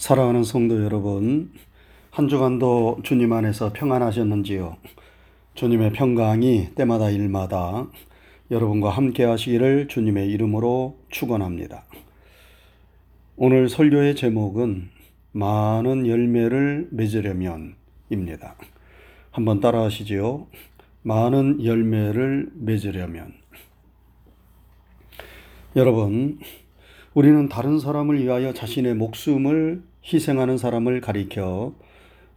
사랑하는 성도 여러분, 한 주간도 주님 안에서 평안하셨는지요? 주님의 평강이 때마다 일마다 여러분과 함께 하시기를 주님의 이름으로 축원합니다. 오늘 설교의 제목은 많은 열매를 맺으려면입니다. 한번 따라 하시지요. 많은 열매를 맺으려면. 여러분, 우리는 다른 사람을 위하여 자신의 목숨을 희생하는 사람을 가리켜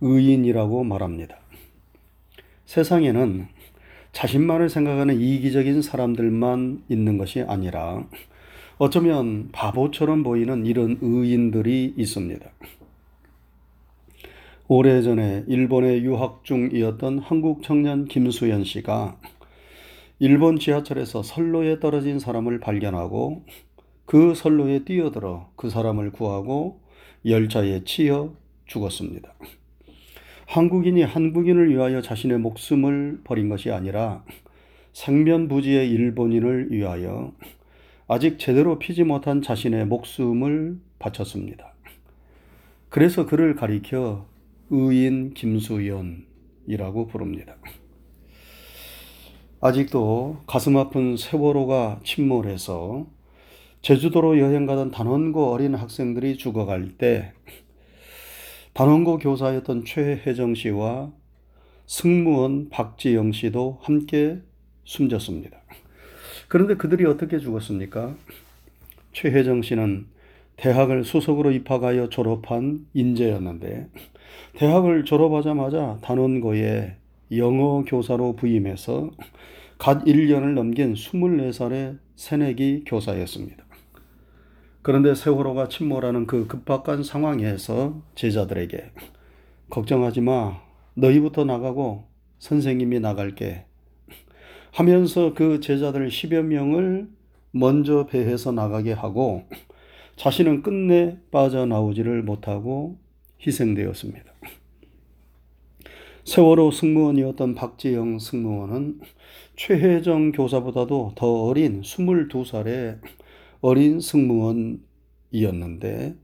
의인이라고 말합니다. 세상에는 자신만을 생각하는 이기적인 사람들만 있는 것이 아니라 어쩌면 바보처럼 보이는 이런 의인들이 있습니다. 오래전에 일본에 유학 중이었던 한국 청년 김수현 씨가 일본 지하철에서 선로에 떨어진 사람을 발견하고 그 선로에 뛰어들어 그 사람을 구하고 열차에 치여 죽었습니다. 한국인이 한국인을 위하여 자신의 목숨을 버린 것이 아니라 생면부지의 일본인을 위하여 아직 제대로 피지 못한 자신의 목숨을 바쳤습니다. 그래서 그를 가리켜 의인 김수연이라고 부릅니다. 아직도 가슴 아픈 세월호가 침몰해서 제주도로 여행 가던 단원고 어린 학생들이 죽어갈 때 단원고 교사였던 최혜정 씨와 승무원 박지영 씨도 함께 숨졌습니다. 그런데 그들이 어떻게 죽었습니까? 최혜정 씨는 대학을 수석으로 입학하여 졸업한 인재였는데 대학을 졸업하자마자 단원고에 영어 교사로 부임해서 갓 1년을 넘긴 24살의 새내기 교사였습니다. 그런데 세월호가 침몰하는 그 급박한 상황에서 제자들에게 걱정하지 마. 너희부터 나가고 선생님이 나갈게. 하면서 그 제자들 10여 명을 먼저 배해서 나가게 하고 자신은 끝내 빠져나오지를 못하고 희생되었습니다. 세월호 승무원이었던 박지영 승무원은 최혜정 교사보다도 더 어린 22살의 어린 승무원이었는데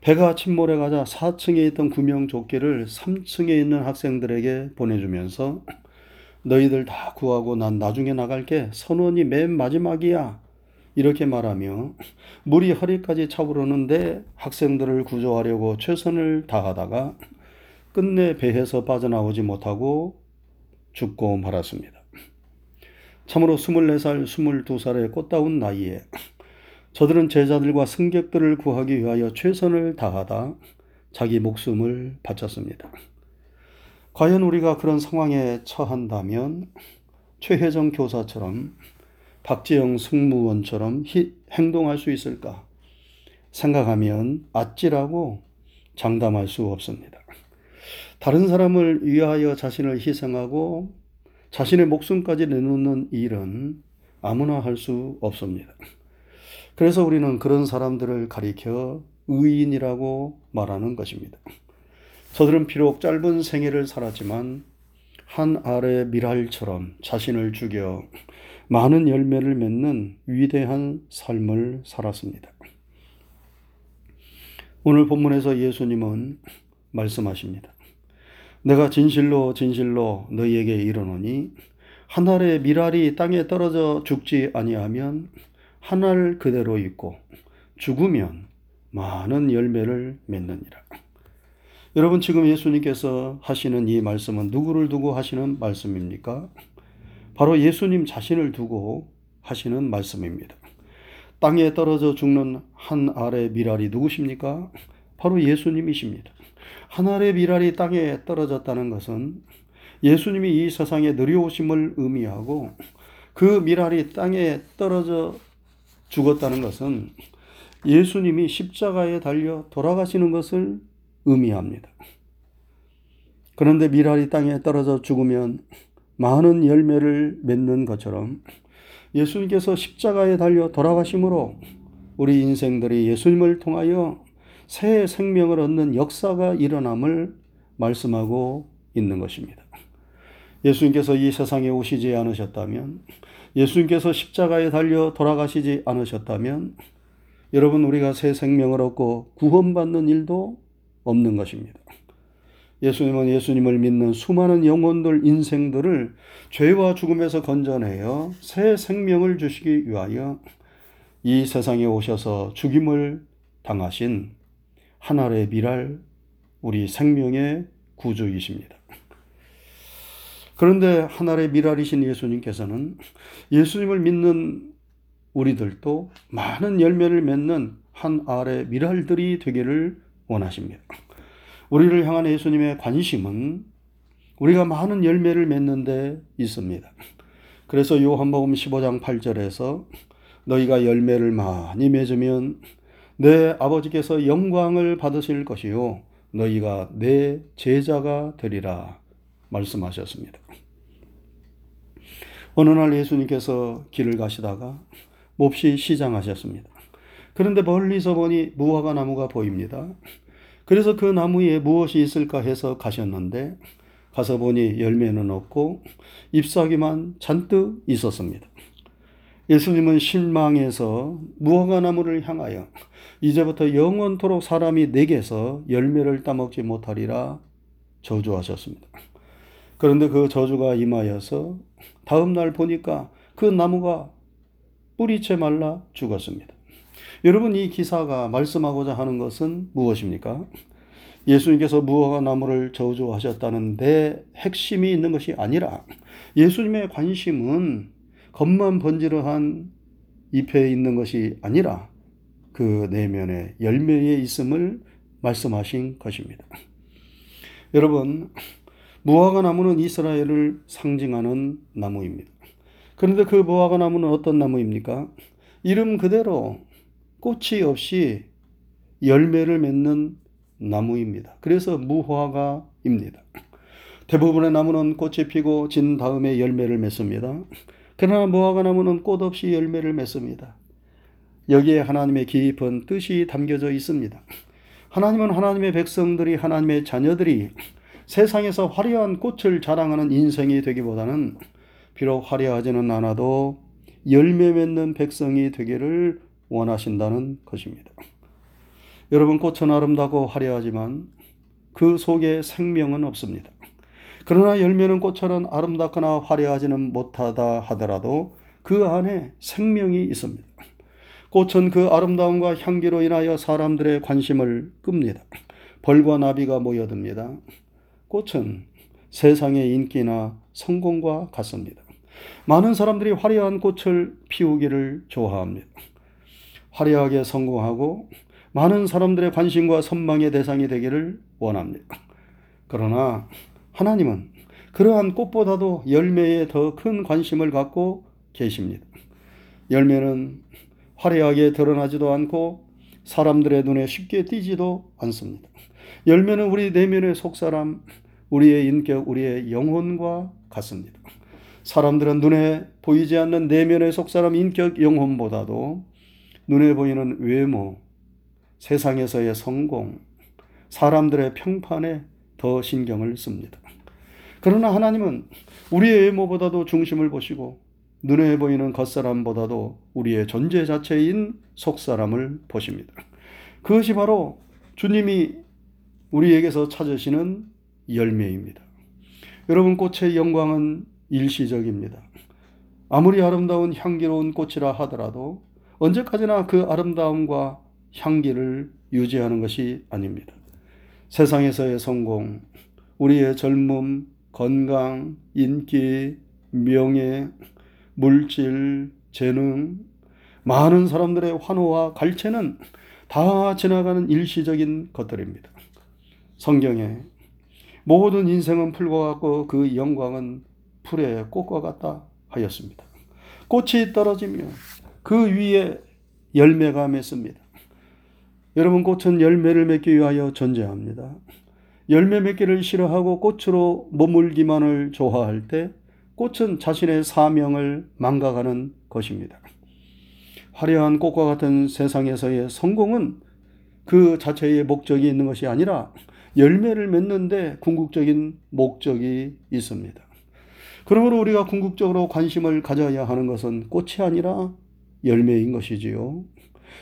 배가 침몰해 가자 4층에 있던 구명 조끼를 3층에 있는 학생들에게 보내주면서 너희들 다 구하고 난 나중에 나갈게 선원이 맨 마지막이야 이렇게 말하며 물이 허리까지 차오르는데 학생들을 구조하려고 최선을 다하다가 끝내 배에서 빠져나오지 못하고 죽고 말았습니다. 참으로 24살, 22살의 꽃다운 나이에 저들은 제자들과 승객들을 구하기 위하여 최선을 다하다 자기 목숨을 바쳤습니다. 과연 우리가 그런 상황에 처한다면 최혜정 교사처럼 박지영 승무원처럼 히, 행동할 수 있을까 생각하면 아찔하고 장담할 수 없습니다. 다른 사람을 위하여 자신을 희생하고 자신의 목숨까지 내놓는 일은 아무나 할 수 없습니다. 그래서 우리는 그런 사람들을 가리켜 의인이라고 말하는 것입니다. 저들은 비록 짧은 생애를 살았지만 한 아래 미랄처럼 자신을 죽여 많은 열매를 맺는 위대한 삶을 살았습니다. 오늘 본문에서 예수님은 말씀하십니다. 내가 진실로 진실로 너희에게 이르노니 한 알의 미랄이 땅에 떨어져 죽지 아니하면 하늘 그대로 있고 죽으면 많은 열매를 맺느니라. 여러분 지금 예수님께서 하시는 이 말씀은 누구를 두고 하시는 말씀입니까? 바로 예수님 자신을 두고 하시는 말씀입니다. 땅에 떨어져 죽는 한 알의 미랄이 누구십니까? 바로 예수님이십니다. 한 알의 미랄이 땅에 떨어졌다는 것은 예수님이 이 세상에 내려오심을 의미하고 그 미랄이 땅에 떨어져 죽었다는 것은 예수님이 십자가에 달려 돌아가시는 것을 의미합니다. 그런데 미랄이 땅에 떨어져 죽으면 많은 열매를 맺는 것처럼 예수님께서 십자가에 달려 돌아가심으로 우리 인생들이 예수님을 통하여 새 생명을 얻는 역사가 일어남을 말씀하고 있는 것입니다. 예수님께서 이 세상에 오시지 않으셨다면 예수님께서 십자가에 달려 돌아가시지 않으셨다면 여러분 우리가 새 생명을 얻고 구원받는 일도 없는 것입니다. 예수님은 예수님을 믿는 수많은 영혼들 인생들을 죄와 죽음에서 건져내어 새 생명을 주시기 위하여 이 세상에 오셔서 죽임을 당하신 하늘의 미랄 우리 생명의 구주이십니다. 그런데 하늘의 미랄이신 예수님께서는 예수님을 믿는 우리들도 많은 열매를 맺는 한 알의 미랄들이 되기를 원하십니다. 우리를 향한 예수님의 관심은 우리가 많은 열매를 맺는 데 있습니다. 그래서 요한복음 15장 8절에서 너희가 열매를 많이 맺으면 내 아버지께서 영광을 받으실 것이요 너희가 내 제자가 되리라 말씀하셨습니다. 어느 날 예수님께서 길을 가시다가 몹시 시장하셨습니다. 그런데 멀리서 보니 무화과 나무가 보입니다. 그래서 그 나무 에 무엇이 있을까 해서 가셨는데 가서 보니 열매는 없고 잎사귀만 잔뜩 있었습니다. 예수님은 실망해서 무화과 나무를 향하여 이제부터 영원토록 사람이 내게서 열매를 따먹지 못하리라 저주하셨습니다. 그런데 그 저주가 임하여서 다음 날 보니까 그 나무가 뿌리채 말라 죽었습니다. 여러분 이 기사가 말씀하고자 하는 것은 무엇입니까? 예수님께서 무화과 나무를 저주하셨다는데 핵심이 있는 것이 아니라 예수님의 관심은 겉만 번지르한 잎에 있는 것이 아니라 그 내면의 열매에 있음을 말씀하신 것입니다. 여러분, 무화과 나무는 이스라엘을 상징하는 나무입니다. 그런데 그 무화과 나무는 어떤 나무입니까? 이름 그대로 꽃이 없이 열매를 맺는 나무입니다. 그래서 무화과입니다. 대부분의 나무는 꽃이 피고 진 다음에 열매를 맺습니다. 그러나 무화과 나무는 꽃 없이 열매를 맺습니다. 여기에 하나님의 깊은 뜻이 담겨져 있습니다. 하나님은 하나님의 백성들이 하나님의 자녀들이 세상에서 화려한 꽃을 자랑하는 인생이 되기보다는 비록 화려하지는 않아도 열매 맺는 백성이 되기를 원하신다는 것입니다. 여러분 꽃은 아름다고 화려하지만 그 속에 생명은 없습니다. 그러나 열매는 꽃처럼 아름답거나 화려하지는 못하다 하더라도 그 안에 생명이 있습니다. 꽃은 그 아름다움과 향기로 인하여 사람들의 관심을 끕니다. 벌과 나비가 모여듭니다. 꽃은 세상의 인기나 성공과 같습니다. 많은 사람들이 화려한 꽃을 피우기를 좋아합니다. 화려하게 성공하고 많은 사람들의 관심과 선망의 대상이 되기를 원합니다. 그러나 하나님은 그러한 꽃보다도 열매에 더 큰 관심을 갖고 계십니다. 열매는 화려하게 드러나지도 않고 사람들의 눈에 쉽게 띄지도 않습니다. 열매는 우리 내면의 속사람, 우리의 인격, 우리의 영혼과 같습니다. 사람들은 눈에 보이지 않는 내면의 속사람 인격 영혼보다도 눈에 보이는 외모, 세상에서의 성공, 사람들의 평판에 더 신경을 씁니다. 그러나 하나님은 우리의 외모보다도 중심을 보시고 눈에 보이는 겉사람보다도 우리의 존재 자체인 속사람을 보십니다. 그것이 바로 주님이 우리에게서 찾으시는 열매입니다. 여러분, 꽃의 영광은 일시적입니다. 아무리 아름다운 향기로운 꽃이라 하더라도 언제까지나 그 아름다움과 향기를 유지하는 것이 아닙니다. 세상에서의 성공, 우리의 젊음, 건강, 인기, 명예, 물질, 재능, 많은 사람들의 환호와 갈채는 다 지나가는 일시적인 것들입니다. 성경에 모든 인생은 풀과 같고 그 영광은 풀의 꽃과 같다 하였습니다. 꽃이 떨어지면 그 위에 열매가 맺습니다. 여러분 꽃은 열매를 맺기 위하여 존재합니다. 열매 맺기를 싫어하고 꽃으로 머물기만을 좋아할 때 꽃은 자신의 사명을 망각하는 것입니다. 화려한 꽃과 같은 세상에서의 성공은 그 자체의 목적이 있는 것이 아니라 열매를 맺는데 궁극적인 목적이 있습니다. 그러므로 우리가 궁극적으로 관심을 가져야 하는 것은 꽃이 아니라 열매인 것이지요.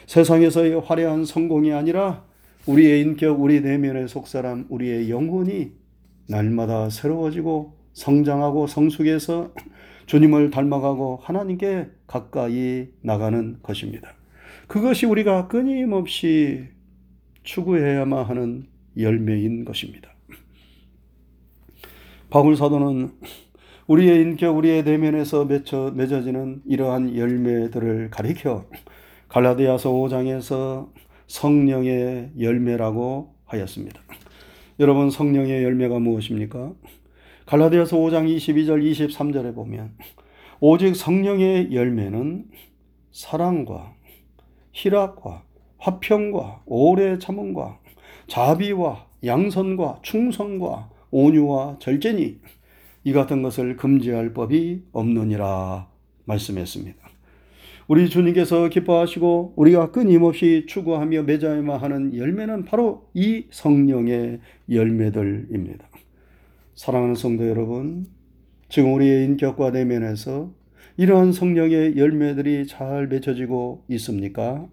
세상에서의 화려한 성공이 아니라 우리의 인격, 우리 내면의 속사람, 우리의 영혼이 날마다 새로워지고 성장하고 성숙해서 주님을 닮아가고 하나님께 가까이 나가는 것입니다. 그것이 우리가 끊임없이 추구해야만 하는 열매인 것입니다. 바울 사도는 우리의 인격, 우리의 내면에서 맺혀, 맺어지는 이러한 열매들을 가리켜 갈라디아서 5장에서 성령의 열매라고 하였습니다. 여러분 성령의 열매가 무엇입니까? 갈라디아서 5장 22절 23절에 보면 오직 성령의 열매는 사랑과 희락과 화평과 오래 참음과 자비와 양선과 충성과 온유와 절제니 이 같은 것을 금지할 법이 없느니라 말씀했습니다. 우리 주님께서 기뻐하시고 우리가 끊임없이 추구하며 맺어야만 하는 열매는 바로 이 성령의 열매들입니다. 사랑하는 성도 여러분, 지금 우리의 인격과 내면에서 이러한 성령의 열매들이 잘 맺혀지고 있습니까?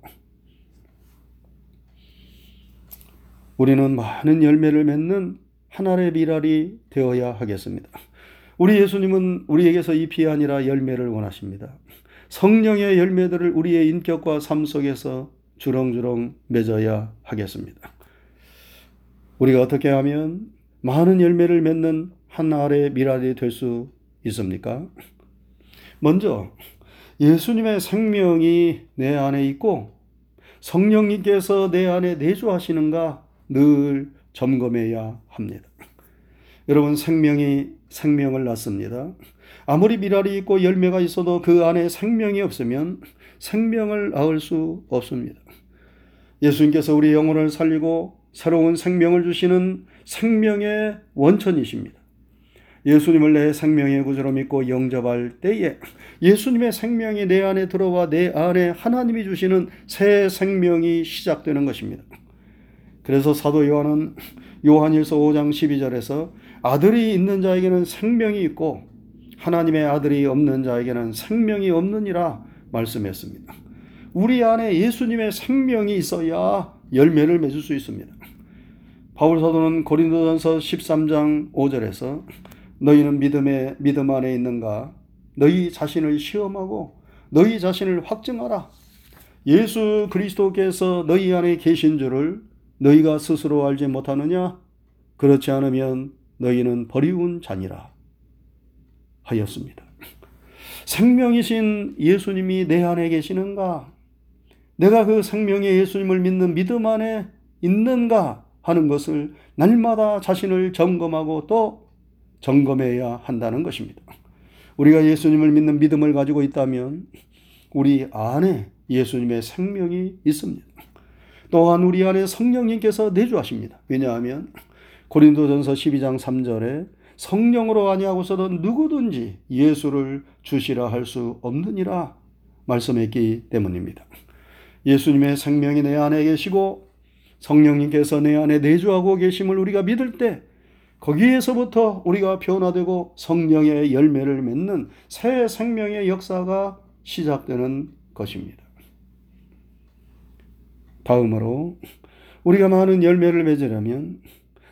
우리는 많은 열매를 맺는 하나의 미랄이 되어야 하겠습니다. 우리 예수님은 우리에게서 잎이 아니라 열매를 원하십니다. 성령의 열매들을 우리의 인격과 삶 속에서 주렁주렁 맺어야 하겠습니다. 우리가 어떻게 하면 많은 열매를 맺는 한 알의 미랄이 될 수 있습니까? 먼저 예수님의 생명이 내 안에 있고 성령님께서 내 안에 내주하시는가 늘 점검해야 합니다. 여러분 생명이 생명을 낳습니다. 아무리 미랄이 있고 열매가 있어도 그 안에 생명이 없으면 생명을 낳을 수 없습니다. 예수님께서 우리 영혼을 살리고 새로운 생명을 주시는 생명의 원천이십니다. 예수님을 내 생명의 구주로 믿고 영접할 때에 예수님의 생명이 내 안에 들어와 내 안에 하나님이 주시는 새 생명이 시작되는 것입니다. 그래서 사도 요한은 요한일서 5장 12절에서 아들이 있는 자에게는 생명이 있고 하나님의 아들이 없는 자에게는 생명이 없느니라 말씀했습니다. 우리 안에 예수님의 생명이 있어야 열매를 맺을 수 있습니다. 바울 사도는 고린도전서 13장 5절에서 너희는 믿음에 믿음 안에 있는가 너희 자신을 시험하고 너희 자신을 확증하라. 예수 그리스도께서 너희 안에 계신 줄을 너희가 스스로 알지 못하느냐? 그렇지 않으면 너희는 버리운 자니라 하였습니다. 생명이신 예수님이 내 안에 계시는가? 내가 그 생명의 예수님을 믿는 믿음 안에 있는가 하는 것을 날마다 자신을 점검하고 또 점검해야 한다는 것입니다. 우리가 예수님을 믿는 믿음을 가지고 있다면 우리 안에 예수님의 생명이 있습니다. 또한 우리 안에 성령님께서 내주하십니다. 왜냐하면 고린도전서 12장 3절에 성령으로 아니하고서도 누구든지 예수를 주시라 할 수 없느니라 말씀했기 때문입니다. 예수님의 생명이 내 안에 계시고 성령님께서 내 안에 내주하고 계심을 우리가 믿을 때 거기에서부터 우리가 변화되고 성령의 열매를 맺는 새 생명의 역사가 시작되는 것입니다. 다음으로 우리가 많은 열매를 맺으려면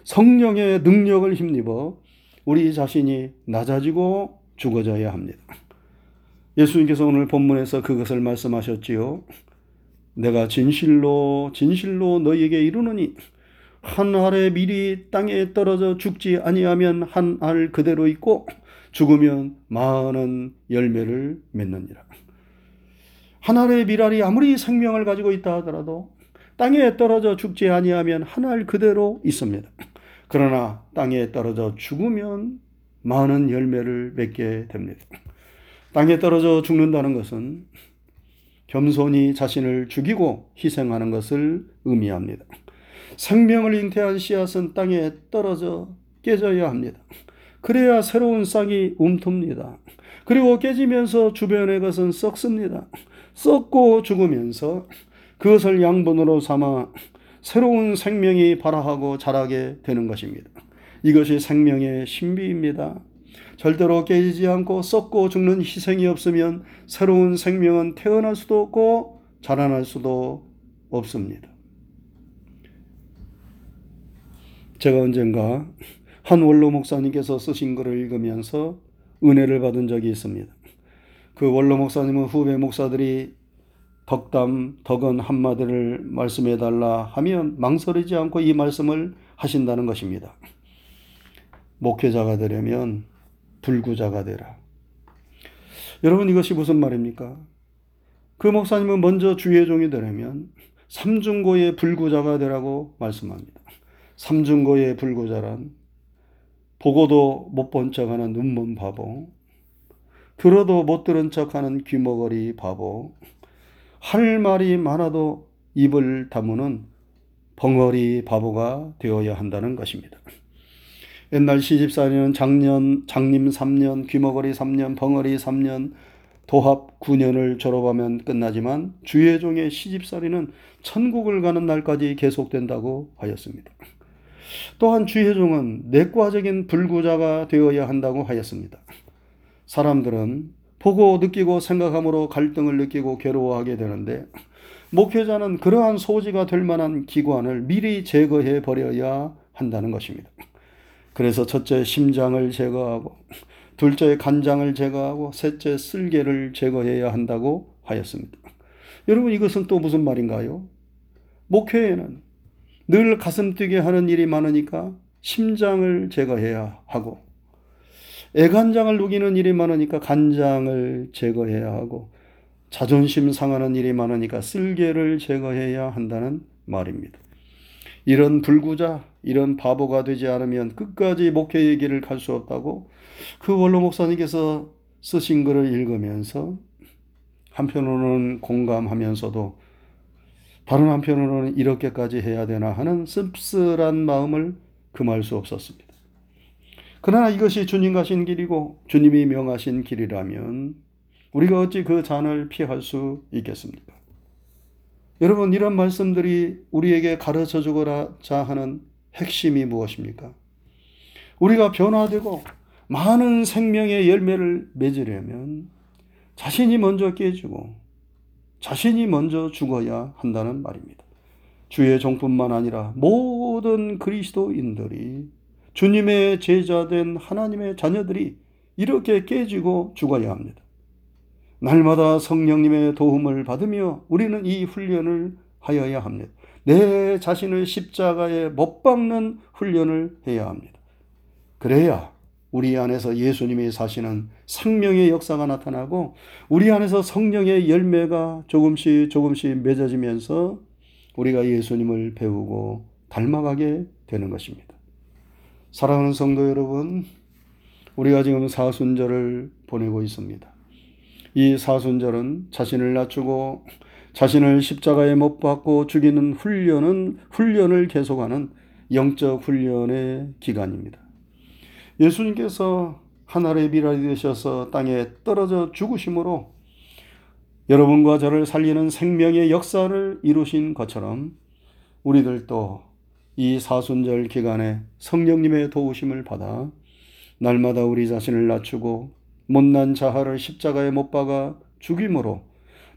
성령의 능력을 힘입어 우리 자신이 낮아지고 죽어져야 합니다. 예수님께서 오늘 본문에서 그것을 말씀하셨지요. 내가 진실로 진실로 너희에게 이르노니 한 알의 밀이 땅에 떨어져 죽지 아니하면 한 알 그대로 있고 죽으면 많은 열매를 맺느니라. 한 알의 밀알이 아무리 생명을 가지고 있다 하더라도 땅에 떨어져 죽지 아니하면 한 알 그대로 있습니다. 그러나 땅에 떨어져 죽으면 많은 열매를 맺게 됩니다. 땅에 떨어져 죽는다는 것은 겸손히 자신을 죽이고 희생하는 것을 의미합니다. 생명을 잉태한 씨앗은 땅에 떨어져 깨져야 합니다. 그래야 새로운 싹이 움툽니다. 그리고 깨지면서 주변의 것은 썩습니다. 썩고 죽으면서 그것을 양분으로 삼아 새로운 생명이 발화하고 자라게 되는 것입니다. 이것이 생명의 신비입니다. 절대로 깨지지 않고 썩고 죽는 희생이 없으면 새로운 생명은 태어날 수도 없고 자라날 수도 없습니다. 제가 언젠가 한 원로 목사님께서 쓰신 글을 읽으면서 은혜를 받은 적이 있습니다. 그 원로 목사님은 후배 목사들이 덕담, 덕은 한마디를 말씀해 달라 하면 망설이지 않고 이 말씀을 하신다는 것입니다. 목회자가 되려면 불구자가 되라. 여러분 이것이 무슨 말입니까? 그 목사님은 먼저 주의 종이 되려면 삼중고의 불구자가 되라고 말씀합니다. 삼중고의 불구자란 보고도 못 본 척하는 눈먼 바보, 들어도 못 들은 척하는 귀머거리 바보, 할 말이 많아도 입을 다무는 벙어리 바보가 되어야 한다는 것입니다. 옛날 시집살이는 장년, 장님 3년, 귀머거리 3년, 벙어리 3년, 도합 9년을 졸업하면 끝나지만 주의 종의 시집살이는 천국을 가는 날까지 계속된다고 하였습니다. 또한 주의 종은 내과적인 불구자가 되어야 한다고 하였습니다. 사람들은 보고 느끼고 생각함으로 갈등을 느끼고 괴로워하게 되는데 목회자는 그러한 소지가 될 만한 기관을 미리 제거해 버려야 한다는 것입니다. 그래서 첫째 심장을 제거하고 둘째 간장을 제거하고 셋째 쓸개를 제거해야 한다고 하였습니다. 여러분 이것은 또 무슨 말인가요? 목회에는 늘 가슴 뛰게 하는 일이 많으니까 심장을 제거해야 하고 애간장을 녹이는 일이 많으니까 간장을 제거해야 하고 자존심 상하는 일이 많으니까 쓸개를 제거해야 한다는 말입니다. 이런 불구자, 이런 바보가 되지 않으면 끝까지 목회의 길을 갈 수 없다고 그 원로 목사님께서 쓰신 글을 읽으면서 한편으로는 공감하면서도 다른 한편으로는 이렇게까지 해야 되나 하는 씁쓸한 마음을 금할 수 없었습니다. 그러나 이것이 주님 가신 길이고 주님이 명하신 길이라면 우리가 어찌 그 잔을 피할 수 있겠습니까? 여러분 이런 말씀들이 우리에게 가르쳐 주고자 하는 핵심이 무엇입니까? 우리가 변화되고 많은 생명의 열매를 맺으려면 자신이 먼저 깨지고 자신이 먼저 죽어야 한다는 말입니다. 주의 종뿐만 아니라 모든 그리스도인들이 주님의 제자된 하나님의 자녀들이 이렇게 깨지고 죽어야 합니다. 날마다 성령님의 도움을 받으며 우리는 이 훈련을 하여야 합니다. 내 자신을 십자가에 못 박는 훈련을 해야 합니다. 그래야 우리 안에서 예수님이 사시는 생명의 역사가 나타나고 우리 안에서 성령의 열매가 조금씩 조금씩 맺어지면서 우리가 예수님을 배우고 닮아가게 되는 것입니다. 사랑하는 성도 여러분, 우리가 지금 사순절을 보내고 있습니다. 이 사순절은 자신을 낮추고 자신을 십자가에 못 박고 죽이는 훈련은 훈련을 계속하는 영적 훈련의 기간입니다. 예수님께서 하늘의 미랄이 되셔서 땅에 떨어져 죽으심으로 여러분과 저를 살리는 생명의 역사를 이루신 것처럼 우리들도 이 사순절 기간에 성령님의 도우심을 받아 날마다 우리 자신을 낮추고 못난 자하를 십자가에 못 박아 죽임으로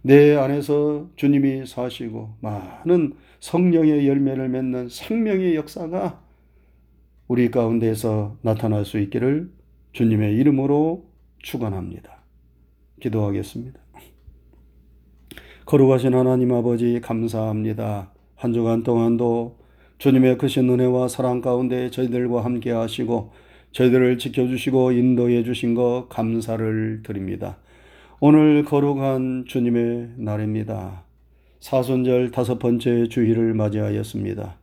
내 안에서 주님이 사시고 많은 성령의 열매를 맺는 생명의 역사가 우리 가운데서 나타날 수 있기를 주님의 이름으로 축원합니다. 기도하겠습니다. 거룩하신 하나님 아버지 감사합니다. 한 주간 동안도 주님의 크신 은혜와 사랑 가운데 저희들과 함께 하시고 저희들을 지켜주시고 인도해 주신 것 감사를 드립니다. 오늘 거룩한 주님의 날입니다. 사순절 다섯 번째 주일을 맞이하였습니다.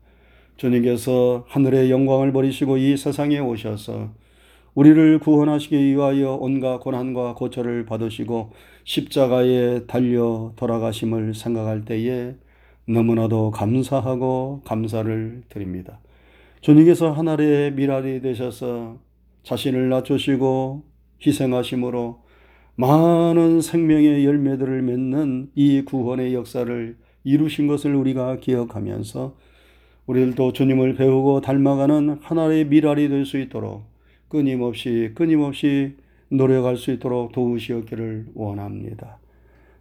주님께서 하늘의 영광을 버리시고 이 세상에 오셔서 우리를 구원하시기 위하여 온갖 고난과 고초를 받으시고 십자가에 달려 돌아가심을 생각할 때에 너무나도 감사하고 감사를 드립니다. 주님께서 하늘의 미랄이 되셔서 자신을 낮추시고 희생하심으로 많은 생명의 열매들을 맺는 이 구원의 역사를 이루신 것을 우리가 기억하면서 우리들도 주님을 배우고 닮아가는 하나의 미랄이 될 수 있도록 끊임없이 끊임없이 노력할 수 있도록 도우시었기를 원합니다.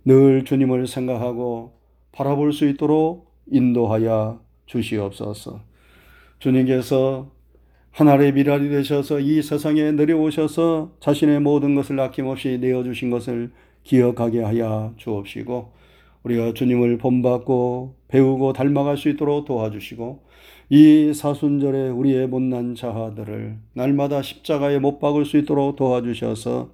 늘 주님을 생각하고 바라볼 수 있도록 인도하여 주시옵소서. 주님께서 하나의 미랄이 되셔서 이 세상에 내려오셔서 자신의 모든 것을 아낌없이 내어주신 것을 기억하게 하여 주옵시고 우리가 주님을 본받고 배우고 닮아갈 수 있도록 도와주시고 이 사순절에 우리의 못난 자아들을 날마다 십자가에 못 박을 수 있도록 도와주셔서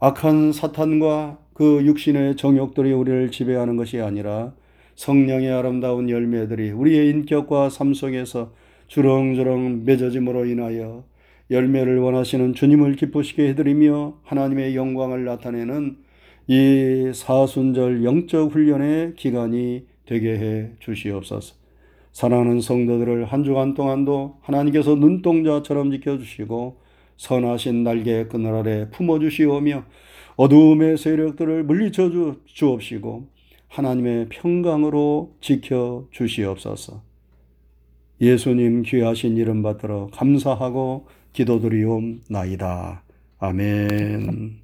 악한 사탄과 그 육신의 정욕들이 우리를 지배하는 것이 아니라 성령의 아름다운 열매들이 우리의 인격과 삶 속에서 주렁주렁 맺어짐으로 인하여 열매를 원하시는 주님을 기쁘시게 해드리며 하나님의 영광을 나타내는 이 사순절 영적 훈련의 기간이 되게 해 주시옵소서. 사랑하는 성도들을 한 주간 동안도 하나님께서 눈동자처럼 지켜주시고 선하신 날개 그늘 아래 품어주시오며 어두움의 세력들을 물리쳐 주, 주옵시고 하나님의 평강으로 지켜 주시옵소서. 예수님 귀하신 이름 받들어 감사하고 기도드리옵나이다. 아멘.